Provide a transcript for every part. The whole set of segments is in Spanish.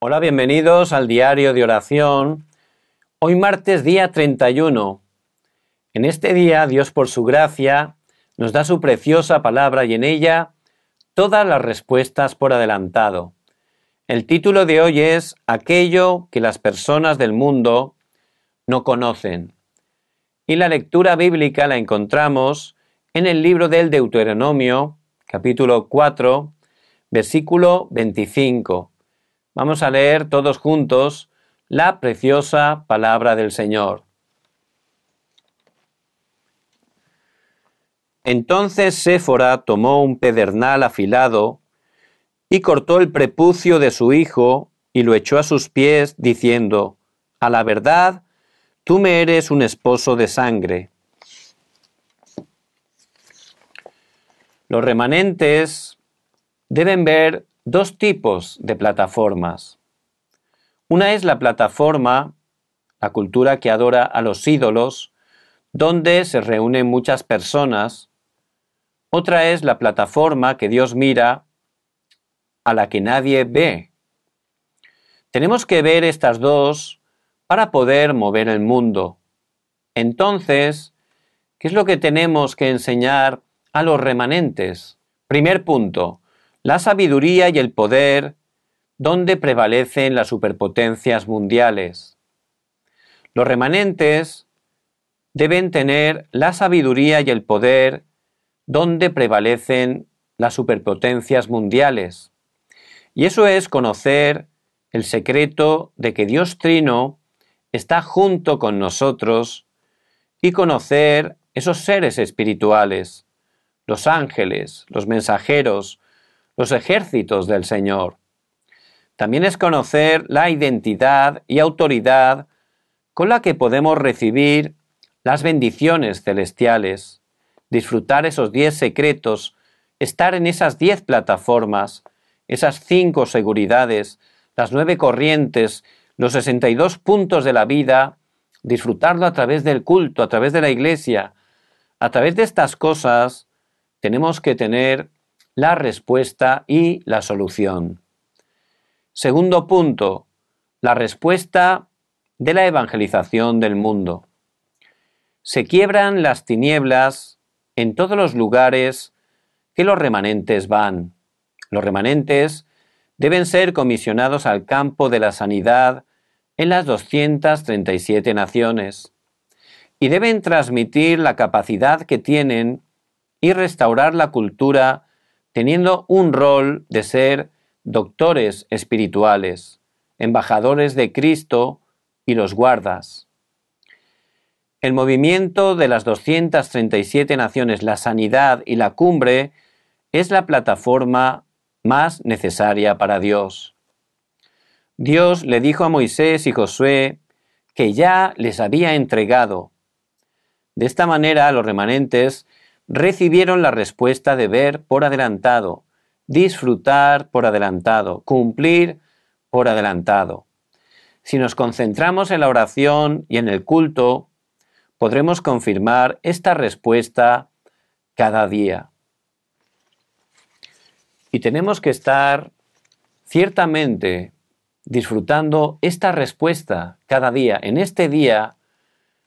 Hola, bienvenidos al diario de oración. Hoy martes día 31. En este día Dios por su gracia nos da su preciosa palabra y en ella todas las respuestas por adelantado. El título de hoy es Aquello que las personas del mundo no conocen. Y la lectura bíblica la encontramos en el libro del Deuteronomio, capítulo 4, versículo 25. Vamos a leer todos juntos la preciosa palabra del Señor. Entonces Séfora tomó un pedernal afilado y cortó el prepucio de su hijo y lo echó a sus pies, diciendo, A la verdad, tú me eres un esposo de sangre. Los remanentes deben ver dos tipos de plataformas. Una es la plataforma, la cultura que adora a los ídolos, donde se reúnen muchas personas. Otra es la plataforma que Dios mira a la que nadie ve. Tenemos que ver estas dos para poder mover el mundo. Entonces, ¿qué es lo que tenemos que enseñar a los remanentes? Primer punto, la sabiduría y el poder donde prevalecen las superpotencias mundiales. Los remanentes deben tener la sabiduría y el poder donde prevalecen las superpotencias mundiales. Y eso es conocer el secreto de que Dios Trino está junto con nosotros y conocer esos seres espirituales, los ángeles, los mensajeros, los ejércitos del Señor. También es conocer la identidad y autoridad con la que podemos recibir las bendiciones celestiales, disfrutar esos diez secretos, estar en esas diez plataformas, esas cinco seguridades, las nueve corrientes, los sesenta y dos puntos de la vida, disfrutarlo a través del culto, a través de la iglesia. A través de estas cosas tenemos que tener la respuesta y la solución. Segundo punto, la respuesta de la evangelización del mundo. Se quiebran las tinieblas en todos los lugares que los remanentes van. Los remanentes deben ser comisionados al campo de la sanidad en las 237 naciones y deben transmitir la capacidad que tienen y restaurar la cultura teniendo un rol de ser doctores espirituales, embajadores de Cristo y los guardas. El movimiento de las 237 naciones, la sanidad y la cumbre es la plataforma más necesaria para Dios. Dios le dijo a Moisés y Josué que ya les había entregado. De esta manera los remanentes recibieron la respuesta de ver por adelantado, disfrutar por adelantado, cumplir por adelantado. Si nos concentramos en la oración y en el culto, podremos confirmar esta respuesta cada día. Y tenemos que estar ciertamente disfrutando esta respuesta cada día. En este día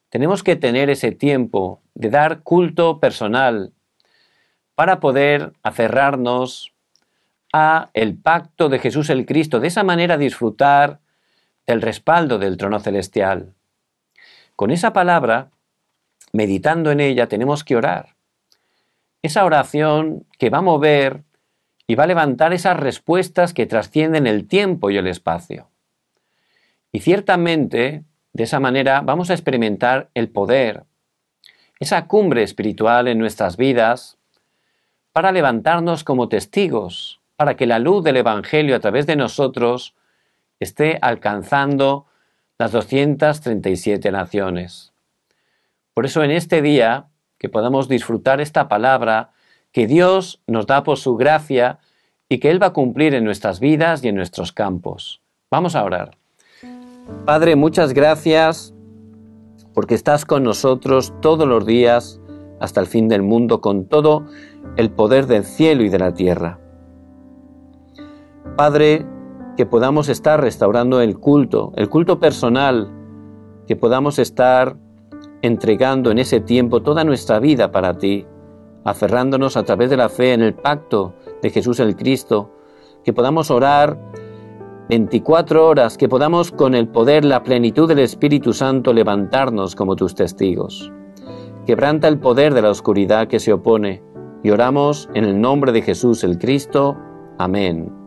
tenemos que tener ese tiempo de dar culto personal para poder aferrarnos a el pacto de Jesús el Cristo, de esa manera disfrutar del respaldo del trono celestial. Con esa palabra, meditando en ella, tenemos que orar. Esa oración que va a mover y va a levantar esas respuestas que trascienden el tiempo y el espacio. Y ciertamente, de esa manera, vamos a experimentar el poder, esa cumbre espiritual en nuestras vidas, para levantarnos como testigos, para que la luz del Evangelio a través de nosotros esté alcanzando las 237 naciones. Por eso en este día, que podamos disfrutar esta palabra, que Dios nos da por su gracia y que Él va a cumplir en nuestras vidas y en nuestros campos. Vamos a orar. Padre, muchas gracias porque estás con nosotros todos los días hasta el fin del mundo con todo el poder del cielo y de la tierra. Padre, que podamos estar restaurando el culto, el culto personal, que podamos estar entregando en ese tiempo toda nuestra vida para ti, aferrándonos a través de la fe en el pacto de Jesús el Cristo, que podamos orar 24 horas, que podamos con el poder, la plenitud del Espíritu Santo levantarnos como tus testigos. Quebranta el poder de la oscuridad que se opone y oramos en el nombre de Jesús el Cristo. Amén.